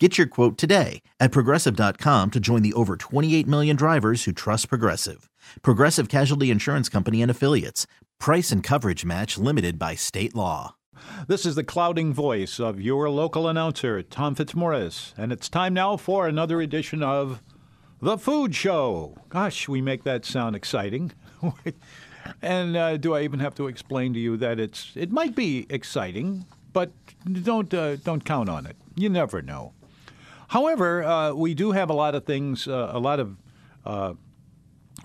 Get your quote today at progressive.com to join the over 28 million drivers who trust Progressive. Progressive Casualty Insurance Company and Affiliates. Price and coverage match limited by state law. This is the clouding voice of your local announcer, Tom Fitzmorris, and it's time now for another edition of The Food Show. Gosh, we make that sound exciting. and uh, do I even have to explain to you that it's it might be exciting, but don't uh, don't count on it. You never know. However, uh, we do have a lot of things, uh, a lot of uh,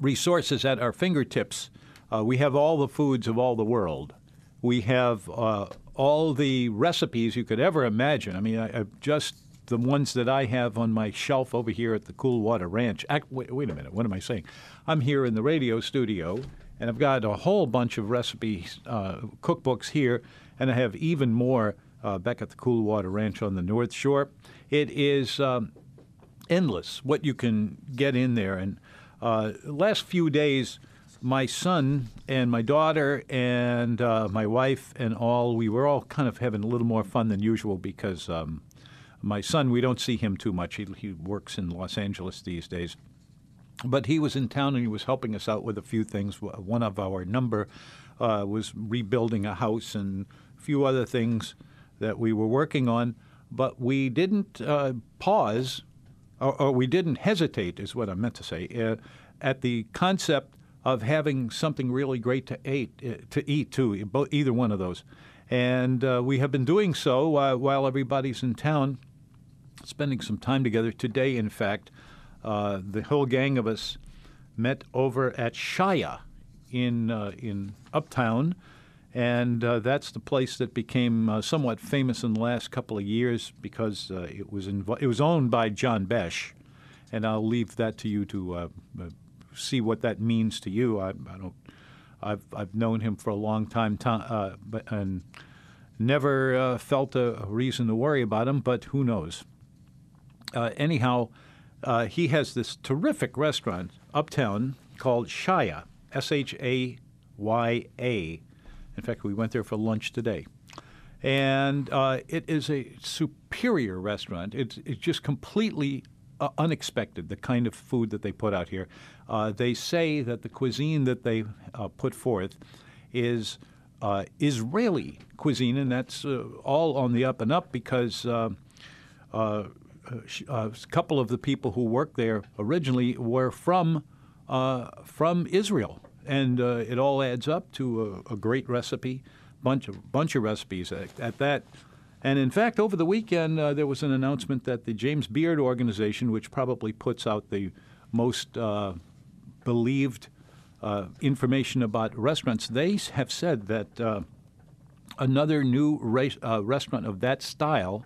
resources at our fingertips. Uh, we have all the foods of all the world. We have uh, all the recipes you could ever imagine. I mean, I, I just the ones that I have on my shelf over here at the Cool Water Ranch. wait, wait, a minute, what am I saying? I'm here in the radio studio, and I've got a whole bunch of recipes, uh, cookbooks here, and I have even more uh, back at the Cool Water Ranch on the North Shore. It is um, endless what you can get in there. And uh, last few days, my son and my daughter and uh, my wife and all, we were all kind of having a little more fun than usual because um, my son, we don't see him too much. He, he works in Los Angeles these days. But he was in town and he was helping us out with a few things. One of our number uh, was rebuilding a house and a few other things that we were working on but we didn't uh, pause, or, or, we didn't hesitate, is what I meant to say, uh, at the concept of having something really great to eat, uh, to eat too, either one of those. And uh, we have been doing so while everybody's in town, spending some time together. Today, in fact, uh, the whole gang of us met over at Shaya in in Uptown and uh, that's the place that became uh, somewhat famous in the last couple of years because uh, it was it was owned by John Besh, and I'll leave that to you to uh, uh, see what that means to you. I, I, don't. I've I've known him for a long time, uh, but and never felt a, reason to worry about him. But who knows? anyhow, he has this terrific restaurant uptown called Shaya, S H A Y A in fact, we went there for lunch today. And uh, it is a superior restaurant. It's, it's just completely uh, unexpected, the kind of food that they put out here. Uh, they say that the cuisine that they uh, put forth is uh, Israeli cuisine, and that's uh, all on the up and up because a couple of the people who worked there originally were from, from Israel and uh, it all adds up to a, a, great recipe, bunch of bunch of recipes at, at that. And in fact, over the weekend uh, there was an announcement that the James Beard organization, which probably puts out the most uh, believed uh, information about restaurants, they have said that uh, another new uh, restaurant of that style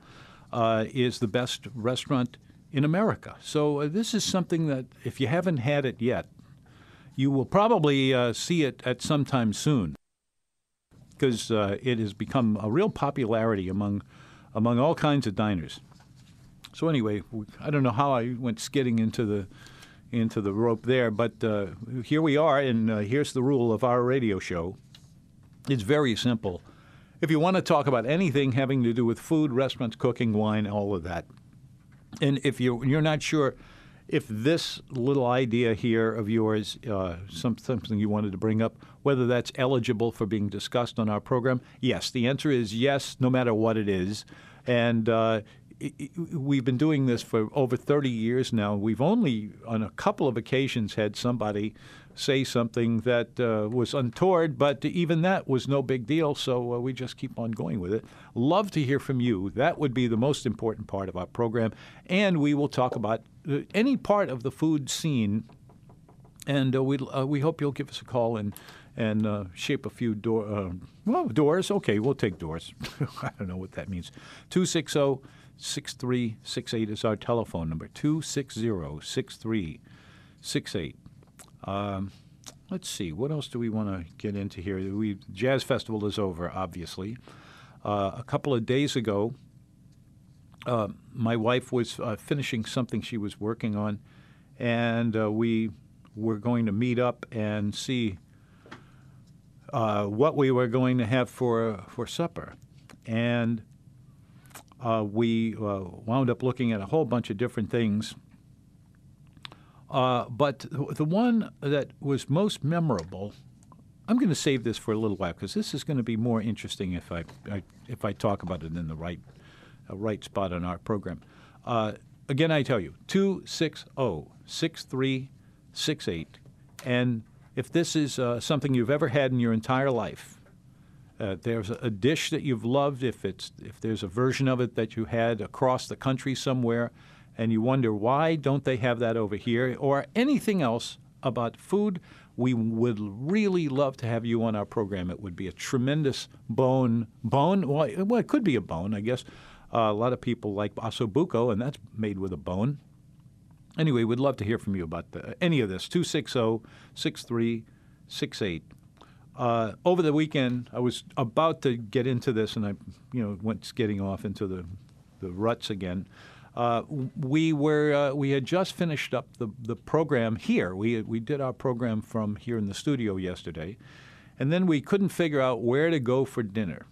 is the best restaurant in America. So this is something that if you haven't had it yet, you will probably uh, see it at some time soon because uh, it has become a real popularity among among all kinds of diners. So anyway, I don't know how I went skidding into the into the rope there, but uh, here we are, and uh, here's the rule of our radio show. It's very simple. If you want to talk about anything having to do with food, restaurants, cooking, wine, all of that, and if you you're not sure if this little idea here of yours, uh, some, something you wanted to bring up, whether that's eligible for being discussed on our program, yes. The answer is yes, no matter what it is. And uh, we've been doing this for over 30 years now. We've only, on a couple of occasions, had somebody say something that uh, was untoward, but even that was no big deal, so uh, we just keep on going with it. Love to hear from you. That would be the most important part of our program. And we will talk about any part of the food scene, and uh, we, uh, we hope you'll give us a call and and uh, shape a few door. Uh, well, doors. Okay, we'll take doors. I don't know what that means. 260 6368 is our telephone number. 260 6368. Um, let's see, what else do we want to get into here? We Jazz Festival is over, obviously. Uh, a couple of days ago, uh, my wife was uh, finishing something she was working on, and uh, we were going to meet up and see uh, what we were going to have for for supper, and uh, we wound up looking at a whole bunch of different things. but the one that was most memorable I'm going to save this for a little while because this is going to be more interesting if I, I, if I talk about it in the right a right spot on our program. Uh, again, I tell you, 260 6368. And if this is uh, something you've ever had in your entire life, uh, there's a dish that you've loved, if, it's, if there's a version of it that you had across the country somewhere, and you wonder why don't they have that over here, or anything else about food, we would really love to have you on our program. It would be a tremendous bone, bone, well, it could be a bone, I guess, uh, a lot of people like ossobuco, and that's made with a bone. Anyway, we'd love to hear from you about the, any of this. 260 6368. Uh, over the weekend, I was about to get into this, and I, you know, went getting off into the, the ruts again. Uh, we were uh, we had just finished up the, the program here. We we did our program from here in the studio yesterday, and then we couldn't figure out where to go for dinner.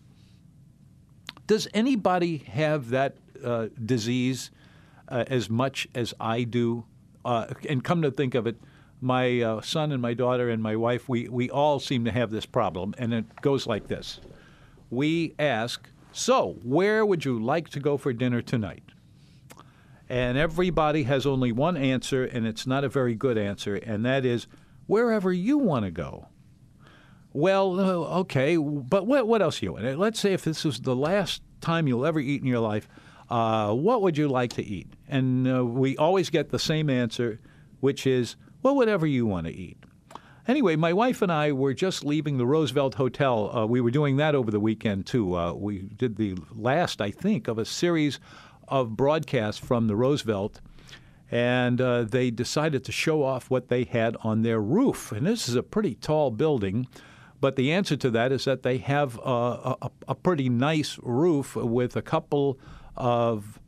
Does anybody have that uh, disease uh, as much as I do? Uh, and come to think of it, my uh, son and my daughter and my wife, we, we all seem to have this problem, and it goes like this. We ask, So, where would you like to go for dinner tonight? And everybody has only one answer, and it's not a very good answer, and that is wherever you want to go. Well, uh, okay, but what, what else you want? Let's say if this is the last time you'll ever eat in your life, uh, what would you like to eat? And uh, we always get the same answer, which is, well, whatever you want to eat. Anyway, my wife and I were just leaving the Roosevelt Hotel. Uh, we were doing that over the weekend, too. Uh, we did the last, I think, of a series of broadcasts from the Roosevelt and uh, they decided to show off what they had on their roof. And this is a pretty tall building. But the answer to that is that they have a, a, a pretty nice roof with a couple of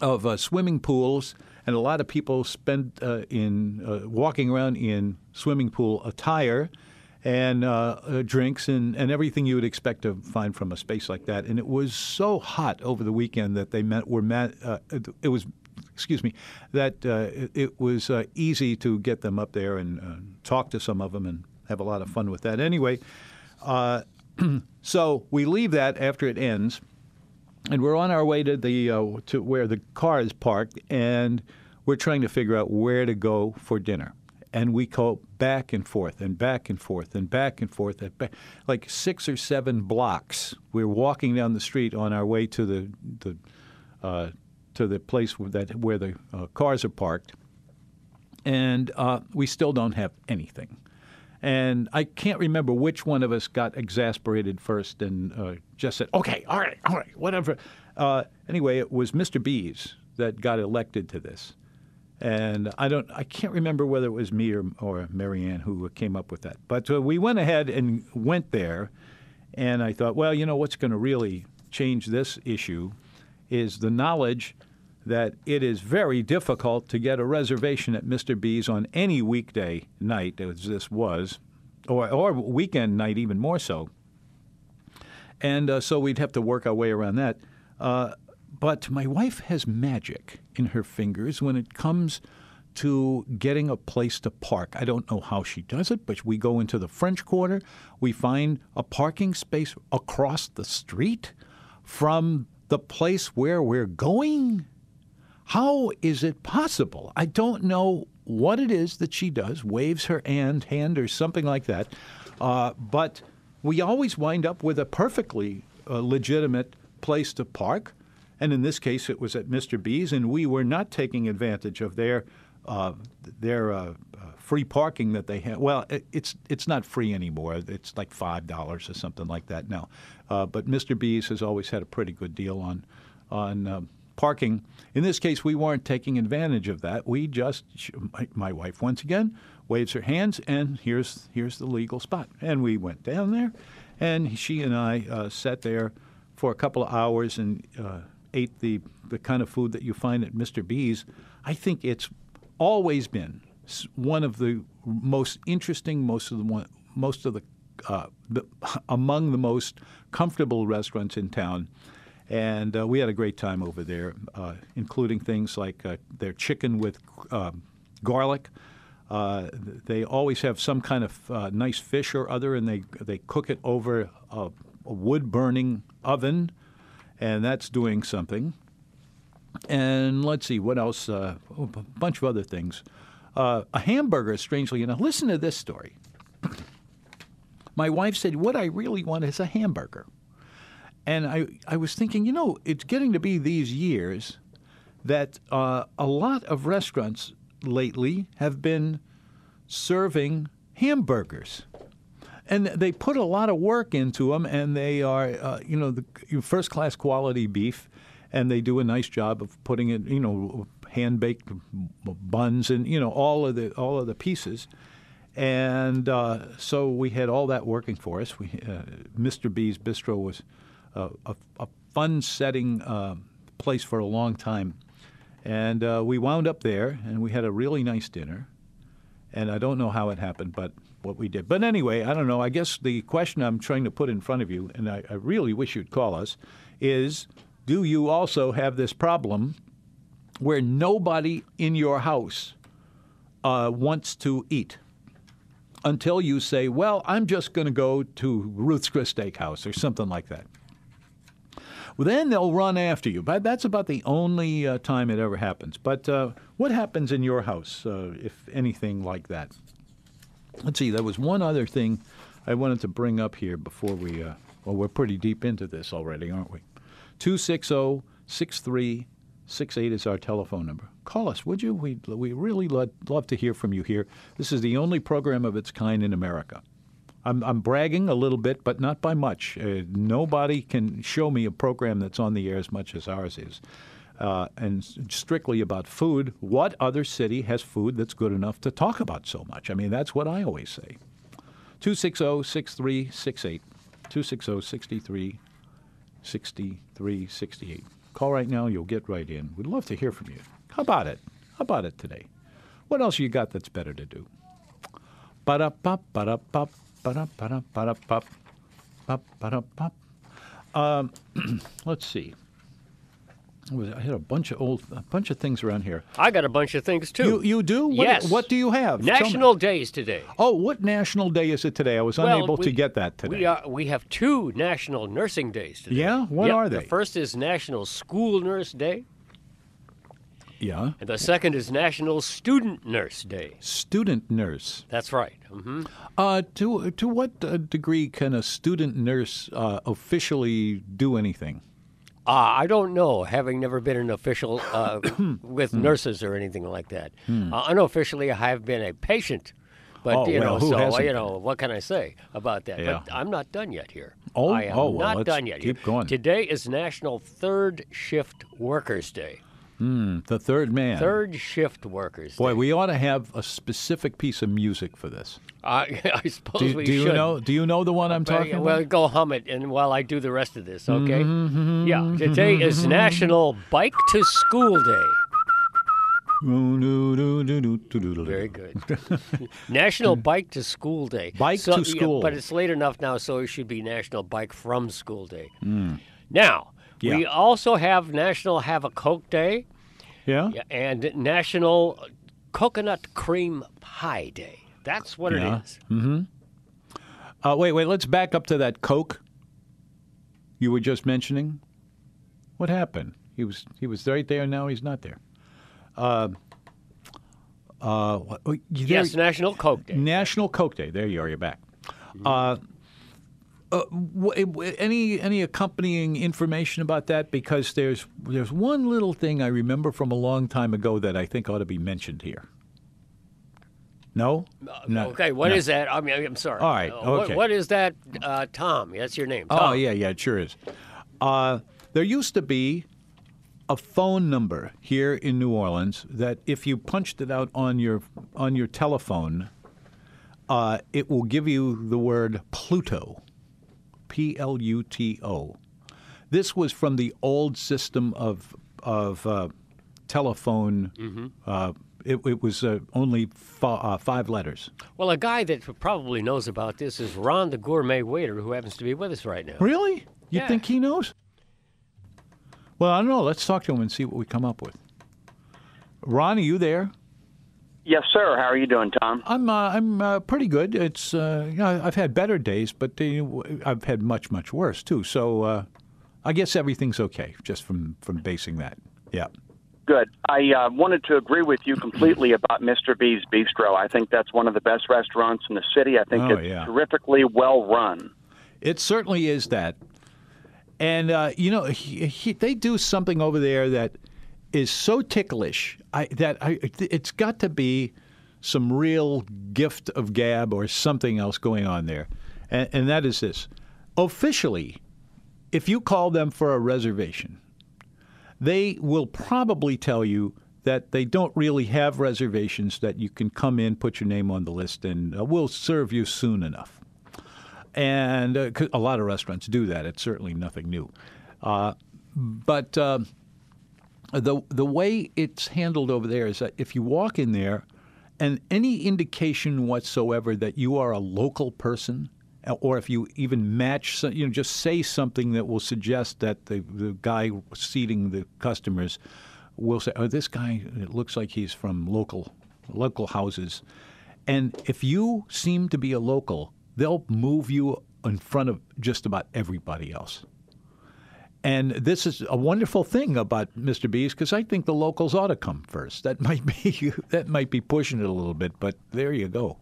of uh, swimming pools, and a lot of people spend uh, in uh, walking around in swimming pool attire and uh, uh, drinks and, and everything you would expect to find from a space like that. And it was so hot over the weekend that they met, were met, uh, it was excuse me, that uh, it, was uh, easy to get them up there and uh, talk to some of them and have a lot of fun with that. Anyway, uh, so we leave that after it ends, and we're on our way to the uh, to where the car is parked, and we're trying to figure out where to go for dinner. And we go back and forth and back and forth and back and forth, back, like six or seven blocks. We're walking down the street on our way to the the uh, to the place where, that where the uh, cars are parked, and uh, we still don't have anything. And I can't remember which one of us got exasperated first and uh, just said, okay, all right, all right, whatever. Uh, anyway, it was Mr. B's that got elected to this. And I don't, I can't remember whether it was me or, or Marianne who came up with that. But uh, we went ahead and went there, and I thought, well, you know, what's going to really change this issue is the knowledge that it is very difficult to get a reservation at Mr. B's on any weekday night, as this was, or, or weekend night, even more so. And uh, so we'd have to work our way around that. Uh, but my wife has magic in her fingers when it comes to getting a place to park. I don't know how she does it, but we go into the French Quarter. We find a parking space across the street from the place where we're going. How is it possible? I don't know what it is that she does, waves her hand, hand or something like that. Uh, but we always wind up with a perfectly uh, legitimate place to park. And in this case, it was at Mr. B's, and we were not taking advantage of their uh, their uh, uh, free parking that they had. Well, it, it's it's not free anymore. It's like five dollars or something like that now. Uh, but Mr. B's has always had a pretty good deal on on parking. In this case, we weren't taking advantage of that. We just, my, wife once again waves her hands, and here's here's the legal spot. And we went down there, and she and I uh, sat there for a couple of hours and uh, ate the the kind of food that you find at Mr. B's. I think it's always been one of the most interesting, most of the most of the, uh, the among the most comfortable restaurants in town. And uh, we had a great time over there, uh, including things like uh, their chicken with uh, garlic. Uh, they always have some kind of uh, nice fish or other, and they they cook it over a, a wood burning oven, and that's doing something. And let's see what else. Oh, a bunch of other things. A hamburger, strangely enough. Listen to this story. My wife said, "What I really want is a hamburger." And I, I was thinking, you know, it's getting to be these years that uh, a lot of restaurants lately have been serving hamburgers. And they put a lot of work into them, and they are, uh, you know, the first class quality beef, and they do a nice job of putting it, you know, hand baked buns and you know all of the all of the pieces. And uh, so we had all that working for us. We, uh, Mr. B's Bistro was a, a, fun setting uh, place for a long time. And uh, we wound up there, and we had a really nice dinner. And I don't know how it happened, but what we did. But anyway, I don't know. I guess the question I'm trying to put in front of you, and I, I really wish you'd call us, is do you also have this problem where nobody in your house uh, wants to eat? Until you say, well, I'm just going to go to Ruth's Chris Steakhouse or something like that. Then they'll run after you. But that's about the only uh, time it ever happens. But uh, what happens in your house, uh, if anything like that? Let's see. There was one other thing I wanted to bring up here before we. Uh, well, we're pretty deep into this already, aren't we? 260 6368 is our telephone number. Call us, would you? We we really love to hear from you here. This is the only program of its kind in America. I'm, I'm bragging a little bit, but not by much. Uh, nobody can show me a program that's on the air as much as ours is. Uh, and strictly about food, what other city has food that's good enough to talk about so much? I mean, that's what I always say. 260 6368. 260 63 6368. Call right now, you'll get right in. We'd love to hear from you. How about it? How about it today? What else you got that's better to do? Ba-da-pop, ba-da-pop, ba-da-ba-da, ba-da-pop, pop, ba-da-pop. Let's see. I had a bunch of old, a bunch of things around here. I got a bunch of things too. You, you do? What, Yes. What do you have? National days today. Oh, what national day is it today? I was Well, unable to get that today. We are we have two national nursing days today. Yeah? What Yep, are they? The first is National School Nurse Day, yeah. and the second is National Student Nurse Day. Student nurse. That's right. Mm-hmm. Uh, to to what uh, degree can a student nurse uh, officially do anything? Uh, I don't know, having never been an official uh, with Hmm. nurses or anything like that. Uh, unofficially, I have been a patient. But Oh, you well, know, who so hasn't you know, what can I say about that? Yeah. But I'm not done yet here. Oh, I am oh, well, not let's done yet. keep here. going. Today is National Third Shift Workers Day. Hmm, the third man. Third Shift Workers Boy, Day. we ought to have a specific piece of music for this. I, I suppose Do, we do you know? Do you know the one I'm Well, talking well, about? go hum it, and while I do the rest of this, okay? Mm-hmm, mm-hmm Yeah. Mm-hmm, today mm-hmm, is National Bike to School Day. Very good. National Bike to School Day. Bike So- to yeah, school. but it's late enough now, so it should be National Bike from School Day. Hmm. Now, Hmm. Yeah. we also have National Have a Coke Day Yeah. yeah, and National Coconut Cream Pie Day. That's what Yeah. it is. Mm-hmm. Uh, wait, wait. Let's back up to that Coke you were just mentioning. What happened? He was he was right there. Now he's not there. Uh, uh, what, Yes, National Coke Day. National Coke Day. There you are. You're back. Uh, uh, any any accompanying information about that? Because there's there's one little thing I remember from a long time ago that I think ought to be mentioned here. No. no. Okay, what is no. that? I mean, I'm sorry. All right, Uh, what- okay. what is that, uh, Tom? That's your name. Oh yeah, yeah, it sure is. Uh, there used to be a phone number here in New Orleans that if you punched it out on your on your telephone, uh, it will give you the word Pluto, P L U T O. This was from the old system of of uh, telephone. Uh, it, it was uh, only uh, five letters. Well, a guy that probably knows about this is Ron, the gourmet waiter, who happens to be with us right now. Really? You Yeah. think he knows? Well, I don't know. Let's talk to him and see what we come up with. Ron, are you there? Yes, sir. How are you doing, Tom? I'm uh, I'm uh, pretty good. It's uh, you know, I've had better days, but I've had much much worse too. So uh, I guess everything's okay just from from basing that. Yeah. Good. I uh, wanted to agree with you completely about Mr. B's Bistro. I think that's one of the best restaurants in the city. I think Oh, it's yeah. terrifically well run. It certainly is that. And uh, you know, he, he, they do something over there that is so ticklish. I, that I, it's got to be some real gift of gab or something else going on there, and, and that is this: officially, if you call them for a reservation, they will probably tell you that they don't really have reservations. That you can come in, put your name on the list, and uh, we'll serve you soon enough and uh, a lot of restaurants do that. It's certainly nothing new, uh, but uh, the the way it's handled over there is that if you walk in there, and any indication whatsoever that you are a local person, uh, or if you even match, you know, just say something that will suggest that the the guy seating the customers will say, "Oh, this guy it looks like he's from local local houses." And if you seem to be a local, they'll move you in front of just about everybody else. And this is a wonderful thing about Mr. B's because I think the locals ought to come first. That might be that might be pushing it a little bit, but there you go.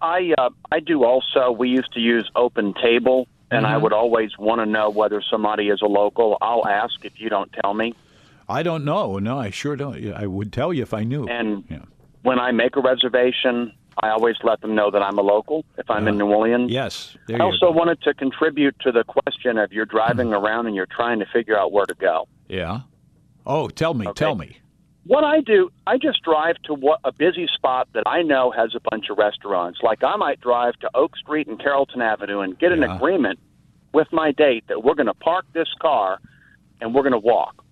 I uh, I do also. We used to use Open Table, and I would always want to know whether somebody is a local. I'll ask if you don't tell me. I don't know. No, I sure don't. I would tell you if I knew. And yeah. when I make a reservation, I always let them know that I'm a local if I'm in uh, New Orleans. yes, there I also go. wanted to contribute to the question of you're driving hmm. around and you're trying to figure out where to go. yeah. Oh, tell me, tell me. What I do, I just drive to what, a busy spot that I know has a bunch of restaurants. Like I might drive to Oak Street and Carrollton Avenue and get an agreement with my date that we're going to park this car and we're going to walk.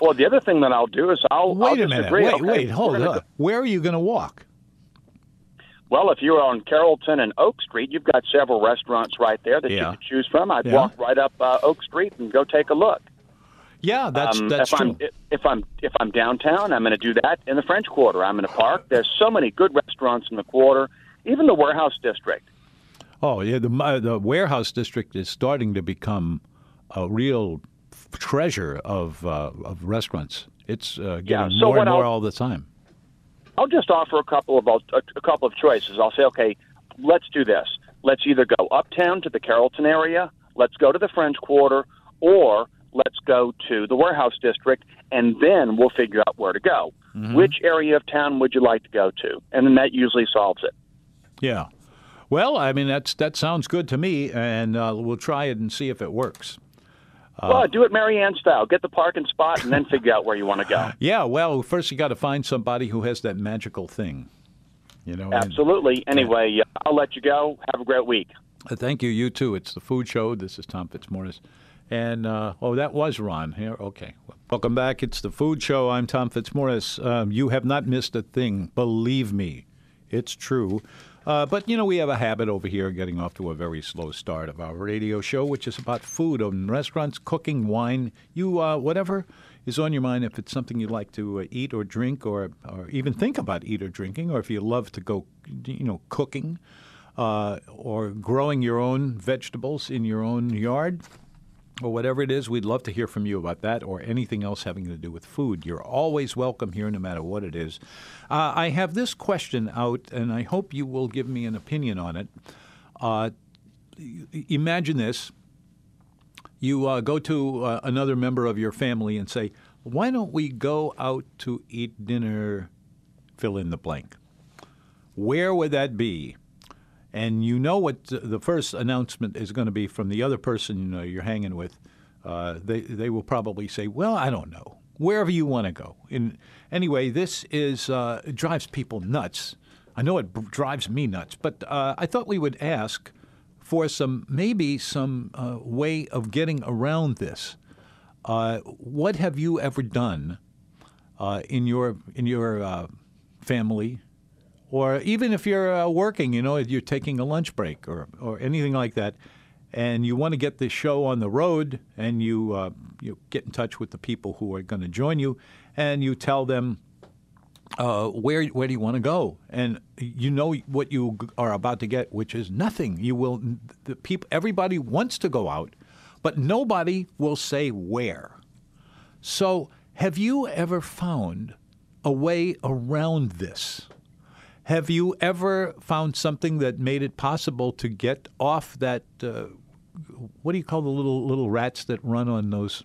Well, the other thing that I'll do is I'll Wait I'll a minute. wait, okay, wait, hold up. go- Where are you going to walk? Well, if you're on Carrollton and Oak Street, you've got several restaurants right there that Yeah. you can choose from. I'd Yeah. walk right up uh, Oak Street and go take a look. Yeah, that's Um, that's if true. I'm if I'm if I'm downtown, I'm going to do that in the French Quarter. I'm going to park. There's so many good restaurants in the quarter, even the warehouse district. Oh yeah, the uh, the warehouse district is starting to become a real treasure of uh, of restaurants. It's uh, getting so more and more I'll- all the time. I'll just offer a couple of a, a couple of choices. I'll say, okay, let's do this. Let's either go uptown to the Carrollton area, let's go to the French Quarter, or let's go to the warehouse district, and then we'll figure out where to go. Mm-hmm. Which area of town would you like to go to? And then that usually solves it. Yeah. Well, I mean that's that sounds good to me, and uh, we'll try it and see if it works. Uh, well, do it Marianne style. Get the parking spot, and then figure out where you want to go. Yeah. Well, first you got to find somebody who has that magical thing. You know. and- Absolutely. Anyway, uh, I'll let you go. Have a great week. Uh, Thank you. You too. It's the Food Show. This is Tom Fitzmorris. And, uh, oh, that was Ron here. Okay. Welcome back. It's the Food Show. I'm Tom Fitzmorris. Um, you have not missed a thing. Believe me, it's true. Uh, but, you know, we have a habit over here getting off to a very slow start of our radio show, which is about food and restaurants, cooking, wine, you, uh, whatever is on your mind. If it's something you'd like to uh, eat or drink or, or even think about eat or drinking, or if you love to go, you know, cooking uh, or growing your own vegetables in your own yard or whatever it is, we'd love to hear from you about that or anything else having to do with food. You're always welcome here, no matter what it is. Uh, I have this question out, and I hope you will give me an opinion on it. Uh, imagine this. You uh, go to uh, another member of your family and say, Why don't we go out to eat dinner? Fill in the blank. Where would that be? And you know what the first announcement is going to be from the other person you know, you're hanging with. uh, they they will probably say, "Well, I don't know." Wherever you want to go. And anyway, this is uh, drives people nuts. I know it b- drives me nuts, but uh, I thought we would ask for some maybe some uh, way of getting around this. Uh, what have you ever done uh, in your in your uh, family, or even if you're uh, working, you know, you're taking a lunch break or or anything like that, and you want to get the show on the road, and you uh, you get in touch with the people who are going to join you, and you tell them uh, where where do you want to go? And you know what you are about to get, which is nothing. You will the people everybody wants to go out, but nobody will say where. So, have you ever found a way around this? Have you ever found something that made it possible to get off that? Uh, what do you call the little little rats that run on those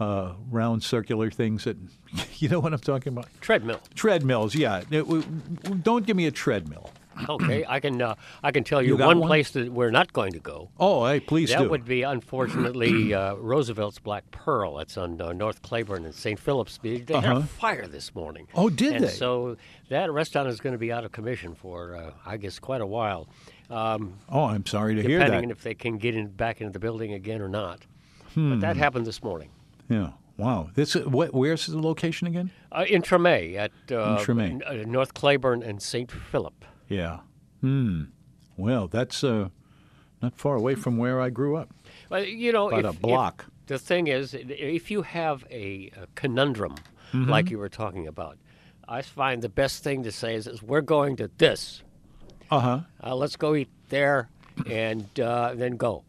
uh, round circular things? That you know what I'm talking about? Treadmill. Treadmills, yeah. It- don't give me a treadmill. Okay, I can uh, I can tell you, You one, one? place that we're not going to go. Oh, hey, please That do. would be unfortunately uh, Roosevelt's Black Pearl. It's on uh, North Claiborne and St. Philip's. They they had Uh-huh. a fire this morning. Oh, did and they? So that restaurant is going to be out of commission for uh, I guess quite a while, um, oh, I'm sorry to hear depending that. on if they can get in, back into the building again or not. But Hmm. that happened this morning. Yeah. Wow. This what? Where's the location again? Uh, in Tremé at uh, Tremé. n- uh, North Claiborne and St. Philip. Yeah. Hmm. Well, that's uh, not far away from where I grew up. Well, you know, About if, a block. the thing is, if you have a, a conundrum Mm-hmm. like you were talking about, I find the best thing to say is, is we're going to this. Uh-huh. Uh, let's go eat there, and uh, then go.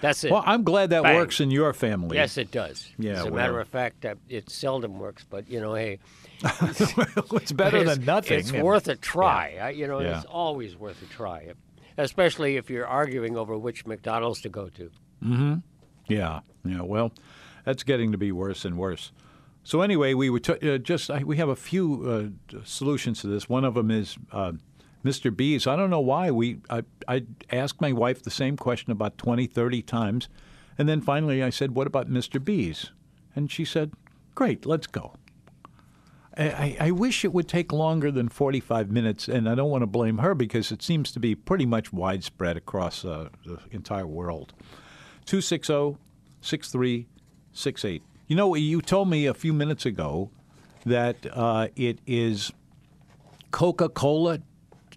That's it. Well, I'm glad that Bang. works in your family. yes, it does. Yeah, As a matter of fact, it seldom works, but you know, hey, it's better it's, than nothing. It's And- worth a try. I, you know, Yeah. it's always worth a try, especially if you're arguing over which McDonald's to go to. Yeah, yeah. Well, that's getting to be worse and worse. So anyway, we were t- uh, just I, we have a few uh, solutions to this. One of them is uh, Mr. B's. I don't know why we I, I asked my wife the same question about 20, 30 times, and then finally I said, "What about Mr. B's?" And she said, "Great, let's go." I, I wish it would take longer than 45 minutes, and I don't want to blame her because it seems to be pretty much widespread across uh, the entire world. 260 6368. You know, you told me a few minutes ago that uh, it is Coca Cola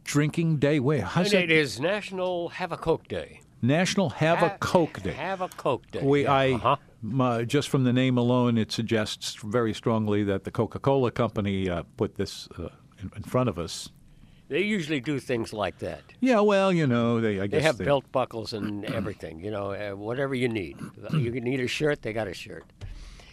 drinking day. Wait, how's And that? it is National Have a Coke Day. National Have a Coke Day. Have a Coke Day. We, yeah, I, uh-huh. m- uh, just from the name alone, it suggests very strongly that the Coca Cola company uh, put this uh, in, in front of us. They usually do things like that. Yeah, well, you know, they I They have belt buckles and everything. You know, uh, whatever you need. you need a shirt, they got a shirt.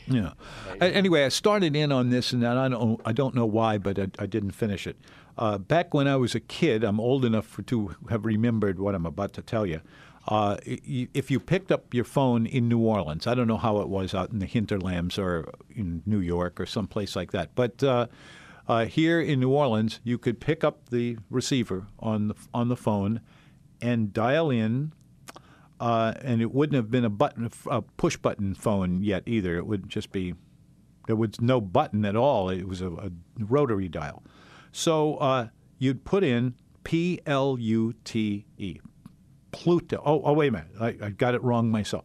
Yeah. A- Anyway, I started in on this, and I don't, I don't know why, but I, I didn't finish it. Uh, back when I was a kid, I'm old enough for, to have remembered what I'm about to tell you. Uh, if you picked up your phone in New Orleans, I don't know how it was out in the hinterlands or in New York or someplace like that, but uh, uh, here in New Orleans, you could pick up the receiver on the on the phone and dial in uh, and it wouldn't have been a button, a push button phone yet either. It would just be there was no button at all. It was a, a rotary dial. So uh, you'd put in P L U T E, Pluto. Oh, oh, wait a minute, I, I got it wrong myself.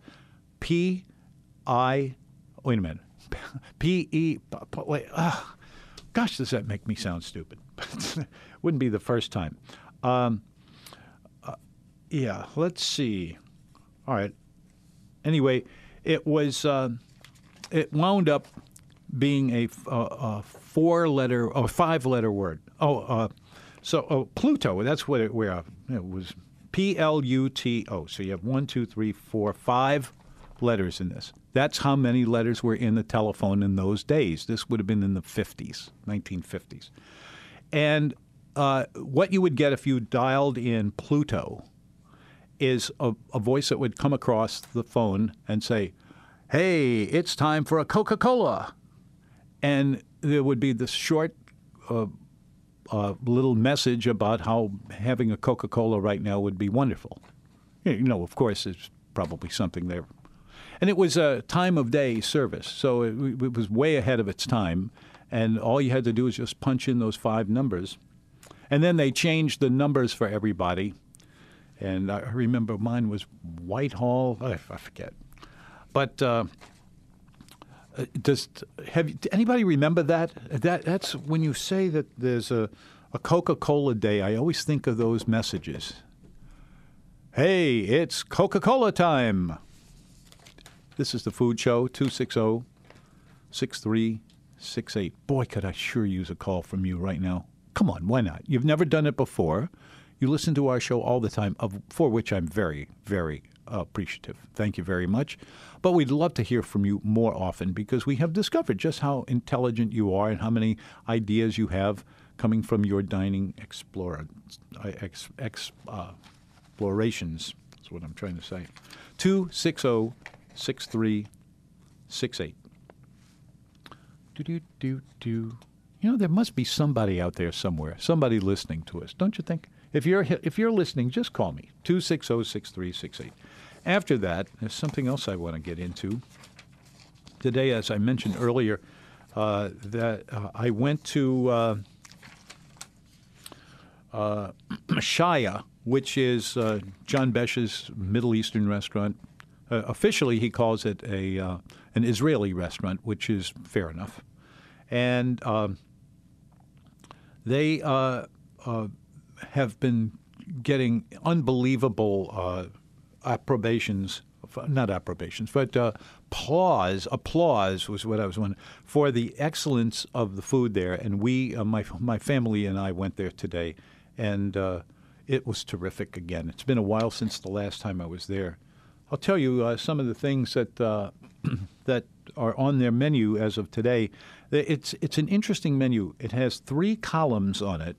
P I. Wait a minute. P E. Wait. gosh, does that make me sound stupid? Wouldn't be the first time. Um, uh, yeah. Let's see. All right. Anyway, it was. Uh, it wound up being a four-letter or five-letter word. Oh, uh, so oh, Pluto. That's what it, where it was. P L U T O. So you have one, two, three, four, five letters in this. That's how many letters were in the telephone in those days. This would have been in the 50s, 1950s. And uh, what you would get if you dialed in Pluto is a, a voice that would come across the phone and say, Hey, it's time for a Coca Cola. And there would be this short uh, uh, little message about how having a Coca Cola right now would be wonderful. You know, of course, it's probably something there. and it was a time of day service, so it, it was way ahead of its time. And all you had to do was just punch in those five numbers, and then they changed the numbers for everybody. And I remember mine was Whitehall. I, I forget, but. Uh, uh, does have anybody remember that? That that's when you say that there's a, a Coca-Cola day. I always think of those messages. Hey, it's Coca-Cola time. This is the Food Show 260 6368. Boy, could I sure use a call from you right now. Come on, why not? You've never done it before. You listen to our show all the time, of, for which I'm very, very appreciative. Thank you very much. But we'd love to hear from you more often because we have discovered just how intelligent you are and how many ideas you have coming from your dining explorer, ex, ex, uh, explorations. That's what I'm trying to say. 260 6368. Do, do, do, do. You know, there must be somebody out there somewhere, somebody listening to us, don't you think? If you're if you're listening, just call me 260-6368. After that, there's something else I want to get into. Today, as I mentioned earlier, uh, that uh, I went to uh, uh, Shaya, which is uh, John Besh's Middle Eastern restaurant. Uh, officially, he calls it a an Israeli restaurant, which is fair enough. And um, they have been getting unbelievable approbations, not approbations, but uh, applause. Applause was what I was wondering for the excellence of the food there. And we, uh, my my family and I, went there today, and uh, it was terrific. Again, it's been a while since the last time I was there. I'll tell you uh, some of the things that uh, that are on their menu as of today. It's it's an interesting menu. It has three columns on it,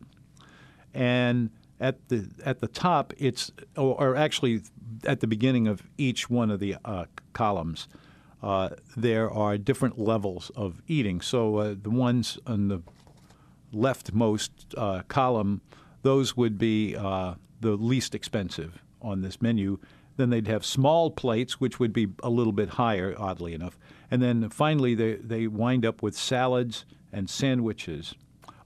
and at the at the top, it's or, or actually at the beginning of each one of the uh, columns, uh, there are different levels of eating. So uh, the ones on the leftmost uh, column, those would be uh, the least expensive on this menu. Then they'd have small plates, which would be a little bit higher, oddly enough. And then finally, they, they wind up with salads and sandwiches.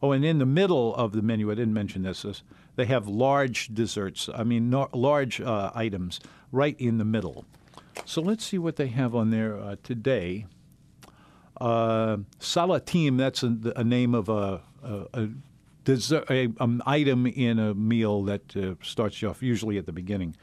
Oh, and in the middle of the menu, I didn't mention this, is they have large desserts, I mean, no, large uh, items right in the middle. So let's see what they have on there uh, today. Uh, salatim, that's a, a name of a, a, a dessert, an item in a meal that uh, starts you off usually at the beginning.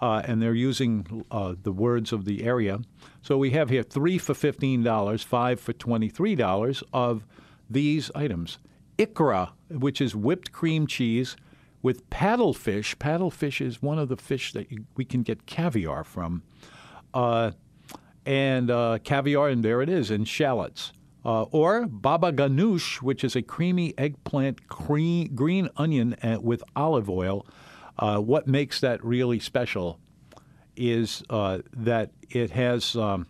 Uh, and they're using uh, the words of the area. So we have here three for $15, five for $23 of these items. Ikra, which is whipped cream cheese with paddlefish. Paddlefish is one of the fish that you, we can get caviar from. Uh, and uh, caviar, and there it is, and shallots. Uh, or baba ganoush, which is a creamy eggplant, cream, green onion uh, with olive oil. Uh, what makes that really special is uh, that it has um,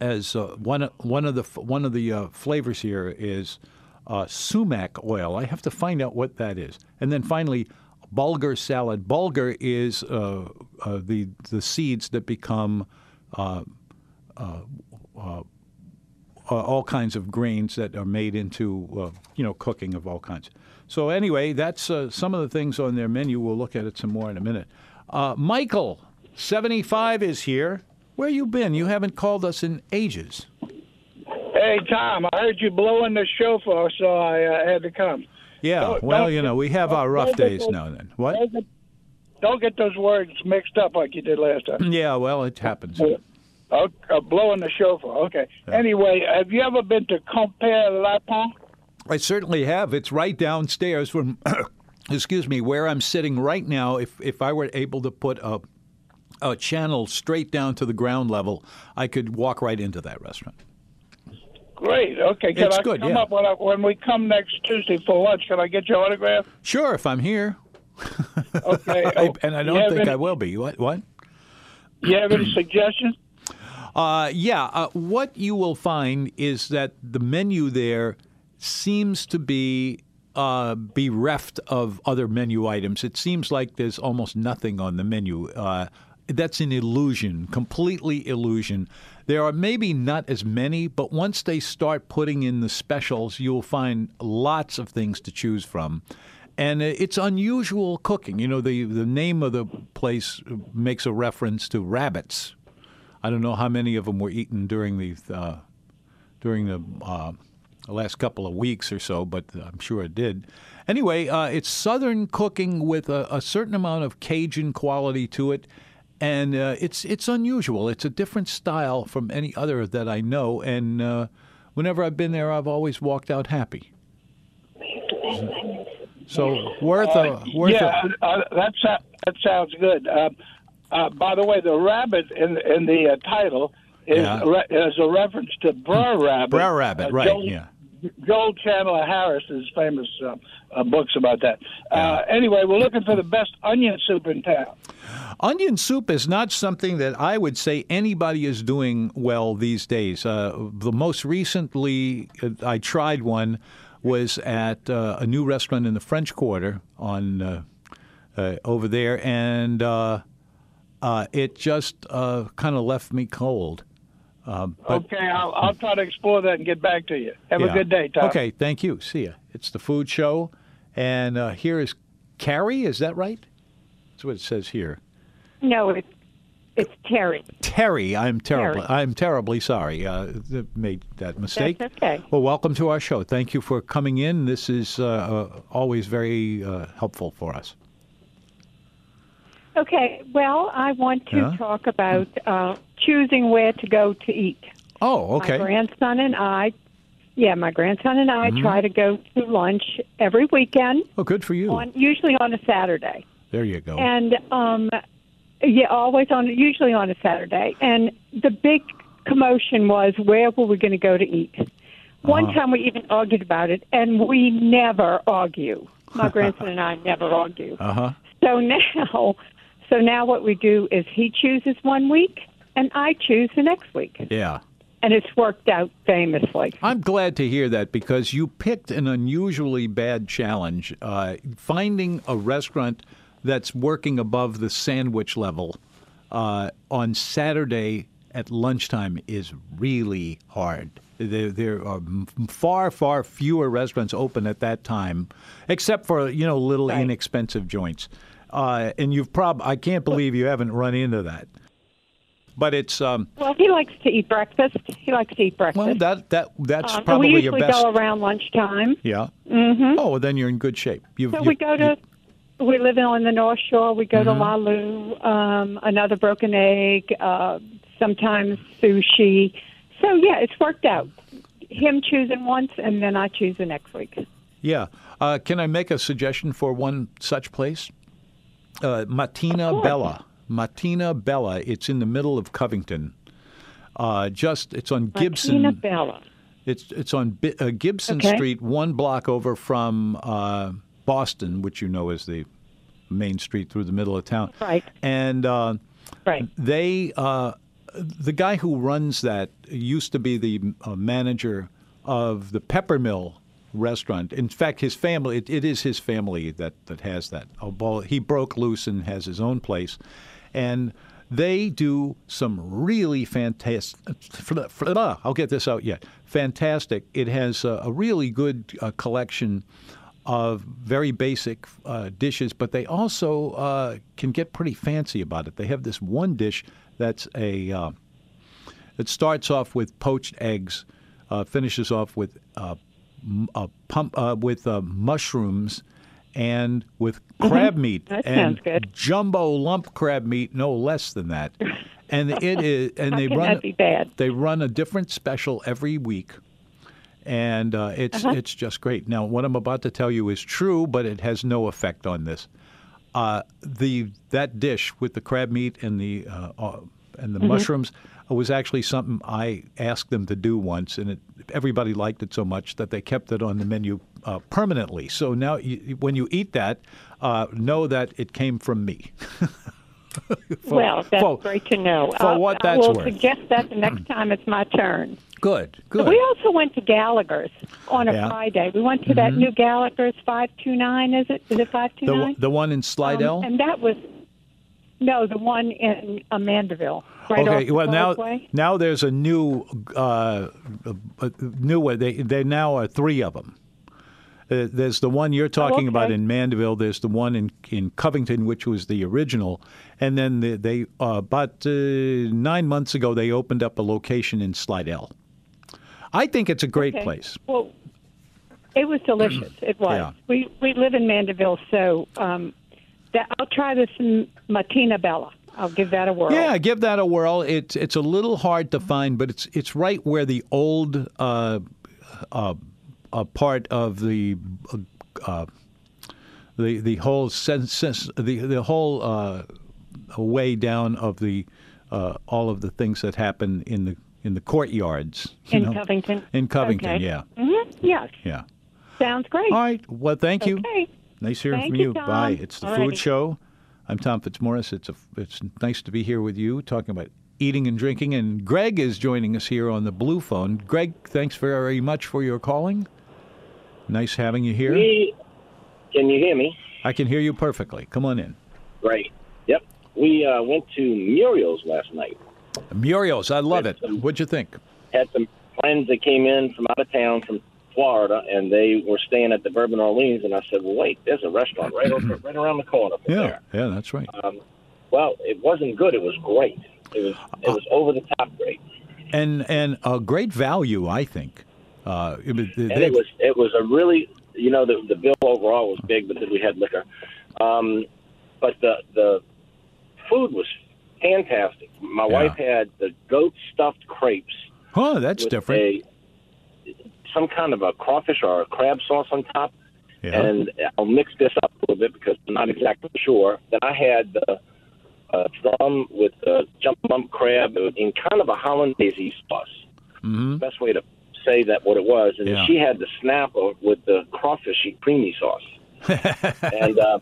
as one one of the one of the flavors here is uh, sumac oil. I have to find out what that is, and then finally. Bulgur salad. Bulgur is uh, uh, the the seeds that become uh, all kinds of grains that are made into you know cooking of all kinds. So anyway, that's some of the things on their menu. We'll look at it some more in a minute. Michael, seventy five, is here. Where you been? You haven't called us in ages. Hey Tom, I heard you blowing the shofar, so I uh, had to come. Yeah, Don't- well, don't- you know, we have our rough days those- now and then. What? Don't get, those words mixed up like you did last time. Yeah, well, it happens. Uh, uh, blowing the shofar. Okay. Anyway, have you ever been to Compere Lapin? I certainly have. It's right downstairs from, excuse me, where I'm sitting right now. If if I were able to put a a channel straight down to the ground level, I could walk right into that restaurant. Great. Okay. Can It's I good, come yeah. up when, I, when we come next Tuesday for lunch? Can I get your autograph? Sure, if I'm here, Okay. Oh, and I don't think any, I will be. What? What? You have any suggestions? Uh, yeah, uh, what you will find is that the menu there seems to be uh, bereft of other menu items. It seems like there's almost nothing on the menu. Uh, that's an illusion, completely illusion. There are maybe not as many, but once they start putting in the specials, you'll find lots of things to choose from. And uh, it's unusual cooking. You know, the, the name of the place makes a reference to rabbits. I don't know how many of them were eaten during the uh, during the uh, last couple of weeks or so, but I'm sure it did. Anyway, uh, it's Southern cooking with a, a, certain amount of Cajun quality to it, and uh, it's it's unusual. It's a different style from any other that I know, and uh, whenever I've been there, I've always walked out happy. So worth a worth yeah, a, uh, that that sounds good. Uh, uh, by the way, the rabbit in in the uh, title is, Yeah. re- is a reference to Brer Rabbit. Brer Rabbit, Uh, right, yeah. Joel Chandler Harris Harris's famous uh, uh, books about that. Uh, anyway, we're looking for the best onion soup in town. Onion soup is not something that I would say anybody is doing well these days. Uh, the most recently uh, I tried one was at uh, a new restaurant in the French Quarter on over there, and it just kind of left me cold. Um, but, okay, I'll, I'll try to explore that and get back to you. Have yeah. a good day, Tom. Okay, thank you. See ya. It's the food show, and uh, here is Carrie. Is that right? That's what it says here. No, it's it's Terry. Terry, I'm terribly, Terry. I'm terribly sorry. Uh, made that mistake. That's okay. Well, welcome to our show. Thank you for coming in. This is uh, uh, always very uh, helpful for us. Okay, well, I want to Yeah? talk about uh, choosing where to go to eat. Oh, okay. My grandson and I, yeah, my grandson and Mm-hmm. I try to go to lunch every weekend, Oh, good for you. on usually on a Saturday, there you go. and um, yeah, always on usually on a Saturday. And the big commotion was where were we going to go to eat? One Uh-huh. time we even argued about it, and we never argue. My grandson and I never argue. Uh huh. So now, so now what we do is he chooses one week and I choose the next week, Yeah. and it's worked out famously. I'm glad to hear that because you picked an unusually bad challenge. Uh, finding a restaurant that's working above the sandwich level uh, on Saturday at lunchtime is really hard. There, there are far, far fewer restaurants open at that time, except for you know little Right. inexpensive joints. Uh, and you've prob I can't believe you haven't run into that. But it's um, Well, he likes to eat breakfast. He likes to eat breakfast. well that that that's Um, and probably we your usually best. go around lunchtime. Yeah. Mm-hmm. Oh, well, then you're in good shape. You've, So you- we go to. We live on the North Shore. We go Mm-hmm. to Lalu, um, another broken egg, uh, sometimes sushi. So yeah, it's worked out. Him choosing once, and then I choose the next week. Yeah. Uh, can I make a suggestion for one such place? Uh, Mattina Bella. Mattina Bella. It's in the middle of Covington. Uh, just it's on Gibson. Martina Bella. It's it's on Bi- uh, Gibson Okay. Street, one block over from uh, Boston, which you know is the main street through the middle of town. Right. And uh, Right. they uh, the guy who runs that used to be the uh, manager of the Peppermill restaurant. In fact, his family it, it is his family that that has that. He broke loose and has his own place, and they do some really fantastic. I'll get this out yet. Fantastic. It has a, a really good uh, collection of very basic uh, dishes, but they also uh, can get pretty fancy about it. They have this one dish that's a uh, it starts off with poached eggs, uh, finishes off with uh, uh, pump uh, with uh, mushrooms, and with crab meat Mm-hmm. That and good. jumbo lump crab meat, no less than that. And it is, and they run that be bad? they run a different special every week, and uh, it's Uh-huh. it's just great. Now, what I'm about to tell you is true, but it has no effect on this. Uh, the that dish with the crab meat and the uh, uh, and the Mm-hmm. mushrooms was actually something I asked them to do once, and it, everybody liked it so much that they kept it on the menu uh, permanently. So now, you, when you eat that, uh, know that it came from me. For- well, that's for- great to know. for I'll- what I that's will worth. suggest that the next time it's my turn. Good, good. We also went to Gallagher's on a Yeah. Mm-hmm. Friday. We went to that new Gallagher's five two nine. Is it? Is it five two nine? the, the one in Slidell. and that was No, the one in uh, Mandeville, right okay, well now now there's a new uh, a, new one. They there now are three of them. Uh, there's the one you're talking about okay. in Mandeville. There's the one in in Covington, which was the original, and then the, they uh, about uh, nine months ago they opened up a location in Slidell. I think it's a great Okay. place. Well, it was delicious. It was. Yeah. We we live in Mandeville, so um, that I'll try this in Mattina Bella. I'll give that a whirl. Yeah, give that a whirl. It's it's a little hard to find, but it's it's right where the old uh, uh, uh, part of the uh, the the whole sense, sense the the whole uh, way down of the uh, all of the things that happen in the in the courtyards you In know? Covington? In Covington, Okay. yeah, hmm Yes. yeah. Sounds great. All right. Well, thank you. Okay. Nice hearing Thank from you, you. Bye. It's the Food. Show. I'm Tom Fitzmorris. It's a it's nice to be here with you talking about eating and drinking. And Greg is joining us here on the blue phone. Greg, thanks very much for your calling. Nice having you here. We, can you hear me? I can hear you perfectly. Come on in. Great. Yep. We uh, went to Muriel's last night. Muriel's, I love it. Yes, um, What'd you think? Had some friends that came in from out of town from Florida, and they were staying at the Bourbon Orleans. And I said, "Well, wait, there's a restaurant right over, right around the corner from Yeah, there." yeah, that's right. Um, well, it wasn't good. It was great. It was it was over the top great, And and a great value, I think. Uh, it, was- and it was it was a really you know the the bill overall was big, but then we had liquor. Um, but the the food was fantastic. My Yeah. wife had the goat stuffed crepes. huh, that's different. A, some kind of a crawfish or a crab sauce on top, yeah. and I'll mix this up a little bit because I'm not exactly sure. Then I had the uh, drum with the jump bump crab in kind of a hollandaise sauce. hmm Best way to say that what it was, and Yeah. she had the snapper with the crawfishy creamy sauce, and uh,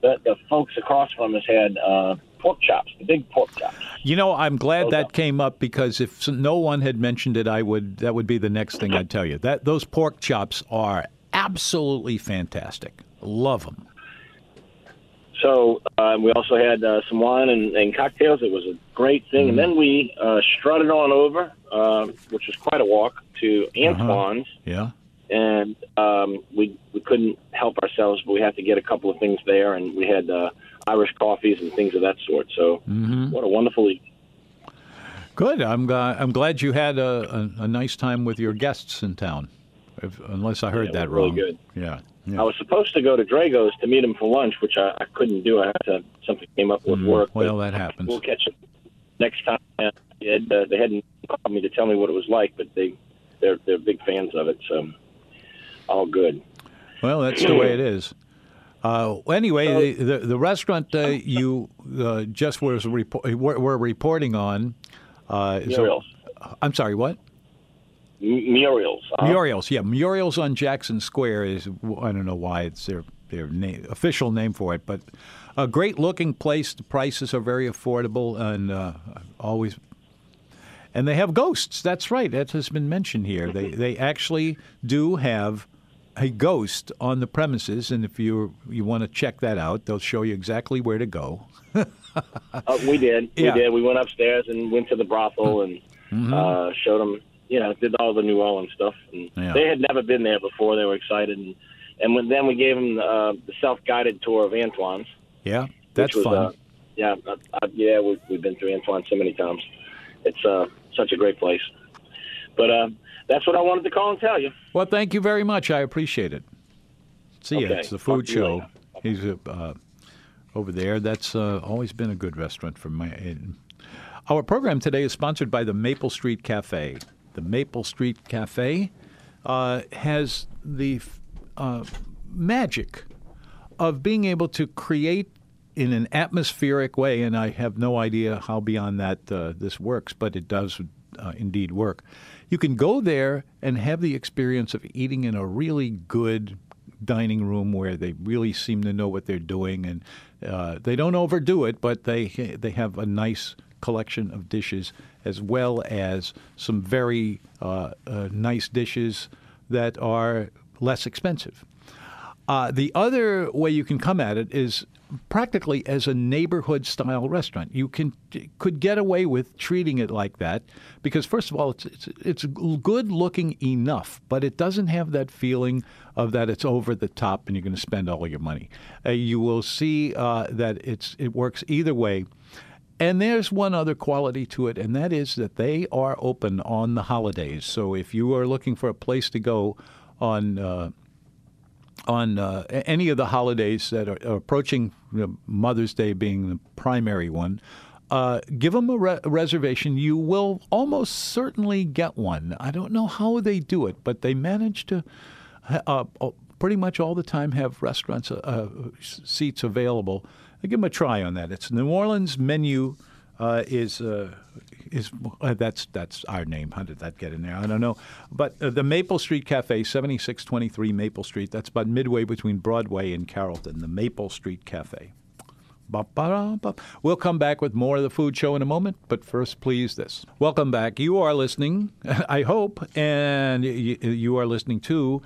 the, the folks across from us had uh, pork chops, the big pork chops. You know, I'm glad Those that are- came up because if no one had mentioned it, I would. That would be the next thing I'd tell you. That those pork chops are absolutely fantastic. Love them. So uh, we also had uh, some wine and, and cocktails. It was a great thing. And then we uh, strutted on over, uh, which was quite a walk, to Antoine's. Yeah. And um, we we couldn't help ourselves, but we had to get a couple of things there. And we had uh, Irish coffees and things of that sort. So what a wonderful evening. Good. I'm. Uh, I'm glad you had a, a, a nice time with your guests in town. If, unless I heard Yeah, that was really wrong. good. Yeah. I was supposed to go to Drago's to meet him for lunch, which I, I couldn't do. I had to, something came up with work. Well, that happens. We'll catch it next time. They, had, uh, they hadn't called me to tell me what it was like, but they they're they're big fans of it. So all good. Well, that's the way it is. Uh, anyway, the, the the restaurant uh, you uh, just was were, were reporting on. Uh, is Muriel's. I'm sorry. What? Muriel's. uh, Muriel's, yeah, Muriel's on Jackson Square is I don't know why it's their their name, official name for it, but a great looking place. The prices are very affordable and uh, always. And they have ghosts. That's right. That has been mentioned here. They they actually do have a ghost on the premises, and if you you want to check that out, they'll show you exactly where to go. Uh, we did. Yeah. Mm-hmm. We did. We went upstairs and went to the brothel and uh, showed them. You know, did all the New Orleans stuff. And Yeah. They had never been there before. They were excited, and and when, then we gave them uh, the self-guided tour of Antoine's. Yeah, that's was, fun. Uh, yeah, uh, uh, yeah, we've, we've been through Antoine so many times. It's uh, such a great place. But that's what I wanted to call and tell you. Well, thank you very much. I appreciate it. See ya. Okay. It's the food show. later. He's uh, over there. That's uh, always been a good restaurant for my. in- Our program today is sponsored by the Maple Street Cafe. The Maple Street Cafe uh, has the uh, magic of being able to create in an atmospheric way, and I have no idea how beyond that uh, this works, but it does uh, indeed work. You can go there and have the experience of eating in a really good dining room where they really seem to know what they're doing, and uh, they don't overdo it, but they they have a nice collection of dishes as well as some very uh, uh, nice dishes that are less expensive. Uh, the other way you can come at it is practically as a neighborhood style restaurant. You can could get away with treating it like that because first of all, it's it's, it's good looking enough, but it doesn't have that feeling of that it's over the top and you're going to spend all your money. Uh, you will see uh, that it's it works either way. And there's one other quality to it, and that is that they are open on the holidays. So if you are looking for a place to go on uh, on uh, any of the holidays that are, approaching, you know, Mother's Day being the primary one, uh, give them a, re- reservation. You will almost certainly get one. I don't know how they do it, but they manage to uh, uh pretty much all the time have restaurants uh, uh, seats available. I give them a try on that. It's New Orleans menu is is uh, that's that's our name. How did that get in there? I don't know. But uh, the Maple Street Cafe, seventy six twenty three Maple Street. That's about midway between Broadway and Carrollton. The Maple Street Cafe. We'll come back with more of the food show in a moment, but first, please, this. Welcome back. You are listening, I hope, and you are listening to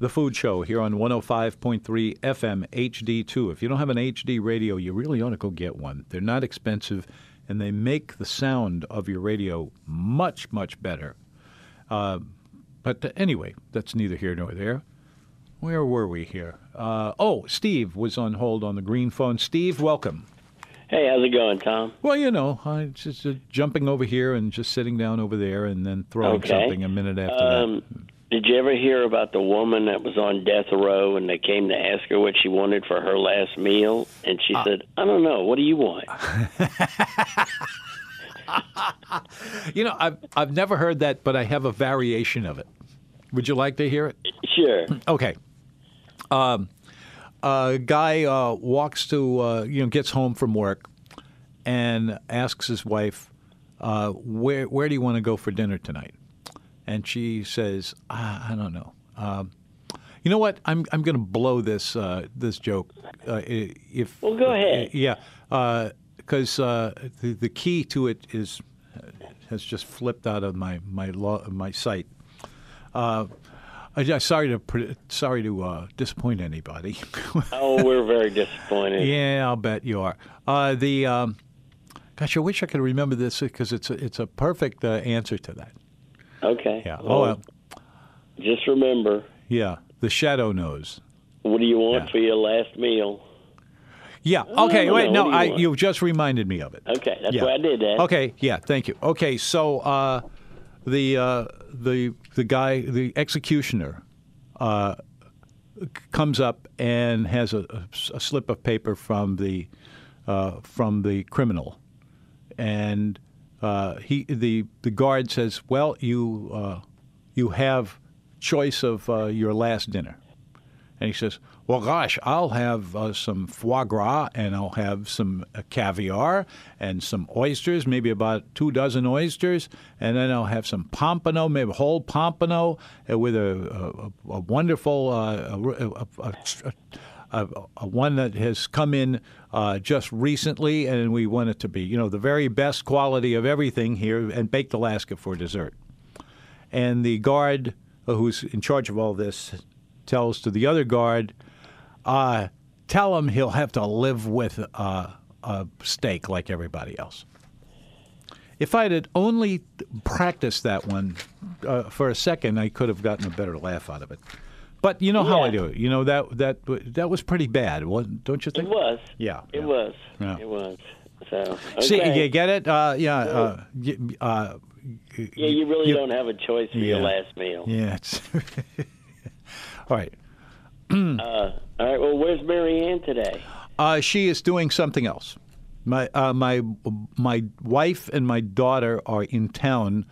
the food show here on 105.3 FM HD2. If you don't have an HD radio, you really ought to go get one. They're not expensive and they make the sound of your radio much, much better. Uh, but anyway, that's neither here nor there. Where were we here? Uh, oh, Steve was on hold on the green phone. Steve, welcome. Hey, how's it going, Tom? Well, you know, I just uh, jumping over here and just sitting down over there, and then throwing okay. something a minute after um, that. Did you ever hear about the woman that was on death row and they came to ask her what she wanted for her last meal? And she uh, said, I don't know. What do you want? you know, I've, I've never heard that, but I have a variation of it. Would you like to hear it? Sure. Okay. Um, a guy uh, walks to, uh, you know, gets home from work and asks his wife, uh, where, where do you want to go for dinner tonight? And she says, ah, "I don't know." Um, you know what? I'm I'm going to blow this uh, this joke. Uh, if well, go ahead. yeah, because uh, uh, the the key to it is has just flipped out of my my law, my. Uh, I, sorry to sorry to uh, disappoint anybody. oh, we're very disappointed. Yeah, I'll bet you are. Uh, the um, gosh, I wish I could remember this because it's a, it's a perfect uh, answer to that. Okay. Yeah. Well, oh, well. Just remember. Yeah. The shadow knows. What do you want yeah. for your last meal? Yeah. Okay. Wait. No. You I. Want? You just reminded me of it. Okay. That's yeah. why I did that. Okay. Yeah. Thank you. Okay. So uh, the uh, the the guy, the executioner, uh, comes up and has a, a, a slip of paper from the uh, from the criminal, and uh, he the the guard says, "Well, you uh, you have choice of uh, your last dinner," and he says, "Well, gosh, I'll have uh, some foie gras and I'll have some uh, caviar and some oysters, maybe about two dozen oysters, and then I'll have some pompano, maybe whole pompano with a, a, a wonderful." A, a, one that has come in uh, just recently, and we want it to be, you know, the very best quality of everything here, and baked Alaska for dessert. And the guard uh, who's in charge of all this tells to the other guard, uh, tell him he'll have to live with uh, a steak like everybody else. If I had only practiced that one uh, for a second, I could have gotten a better laugh out of it. But you know yeah. how I do it. You know that that that was pretty bad, don't you think? It was. Yeah. It yeah. was. Yeah. It was. So okay. see, you get it? Uh, yeah. Uh, uh, yeah, you really you, don't have a choice for your last meal. Yeah. all right. uh, all right. Well, where's Marianne today? Uh, she is doing something else. My uh, my my wife and my daughter are in town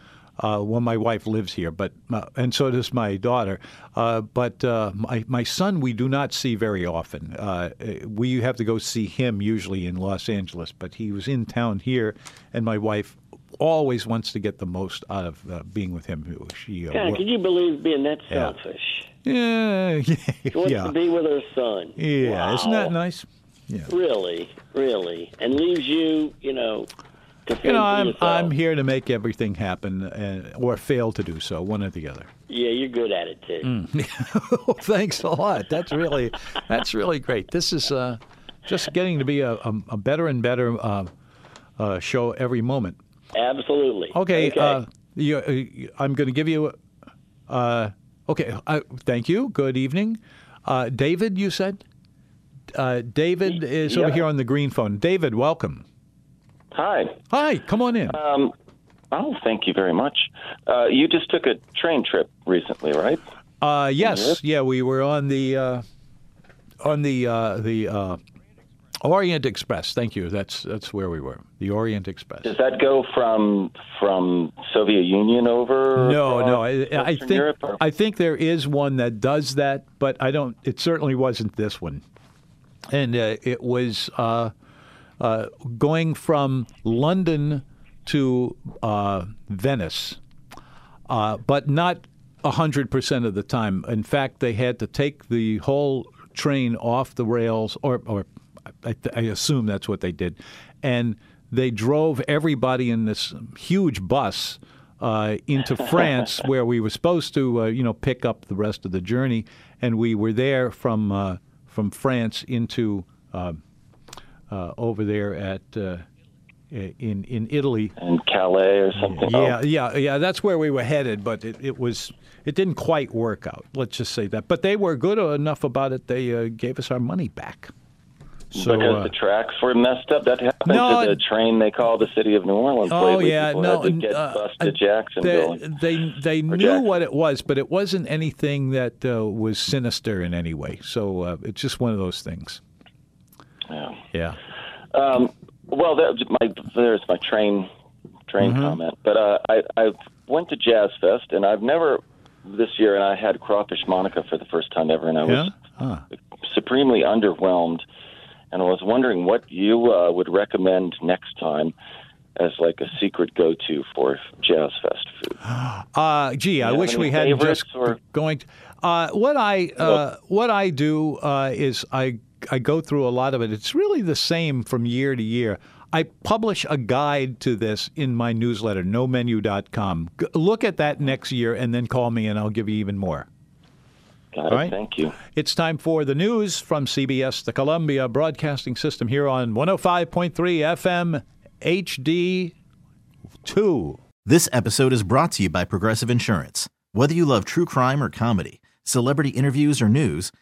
uh, well, my wife lives here, but uh, and so does my daughter. Uh, but uh, my my son, we do not see very often. Uh, we have to go see him usually in Los Angeles, but he was in town here, and my wife always wants to get the most out of uh, being with him. She, God, can you believe being that selfish? Yeah, yeah. She wants yeah. to be with her son. Yeah, wow. isn't that nice? Yeah. Really, really, and leaves you, you know, You know, I'm yourself. I'm here to make everything happen, uh, or fail to do so, one or the other. Yeah, you're good at it too. Mm. Thanks a lot. That's really that's really great. This is uh, just getting to be a, a, a better and better uh, uh, show every moment. Absolutely. Okay, Uh, you, uh, I'm going to give you. Uh, okay, thank you. Good evening, uh, David. You said. Uh, David is over here on the green phone. David, welcome. Hi. Hi, come on in. Um, oh, thank you very much. Uh, you just took a train trip recently, right? Uh, yes, yeah, we were on the uh, on the uh, the uh, Orient Express. Thank you. That's that's where we were. The Orient Express. Does that go from from Soviet Union over? No, no. I, I think Europe, I think there is one that does that, but I don't. It certainly wasn't this one, and uh, it was uh, uh, going from London to uh, Venice, uh, but not hundred percent of the time. In fact, they had to take the whole train off the rails, or or I, I assume that's what they did, and they drove everybody in this huge bus uh, into France, where we were supposed to, uh, you know, pick up the rest of the journey, and we were there from uh, from France into uh, over there at uh, in in Italy. in Calais or something. Yeah, yeah, yeah. That's where we were headed, but it, it was it didn't quite work out. Let's just say that. But they were good enough about it. They uh, gave us our money back. So because uh, the tracks were messed up. That happened No, to the train they call the city of New Orleans. Oh yeah, no, get uh, bus to Jacksonville. They they, they knew Jackson. what it was, but it wasn't anything that uh, was sinister in any way. So uh, it's just one of those things. Yeah. Yeah. Um, well, that, my, there's my train train Mm-hmm. comment. But uh, I, I went to Jazz Fest, and I've never this year, and I had crawfish Monica for the first time ever, and I Yeah. was Huh. supremely underwhelmed. And I was wondering what you uh, would recommend next time as like a secret go-to for Jazz Fest food. Uh, gee, I wish we hadn't just or- going. To, uh, what I uh, what I do uh, is I I go through a lot of it. It's really the same from year to year. I publish a guide to this in my newsletter, nomenu.com. G- look at that next year and then call me and I'll give you even more. Got All it. right. Thank you. It's time for the news from CBS, the Columbia Broadcasting System, here on 105.3 FM HD2. This episode is brought to you by Progressive Insurance. Whether you love true crime or comedy, celebrity interviews or news,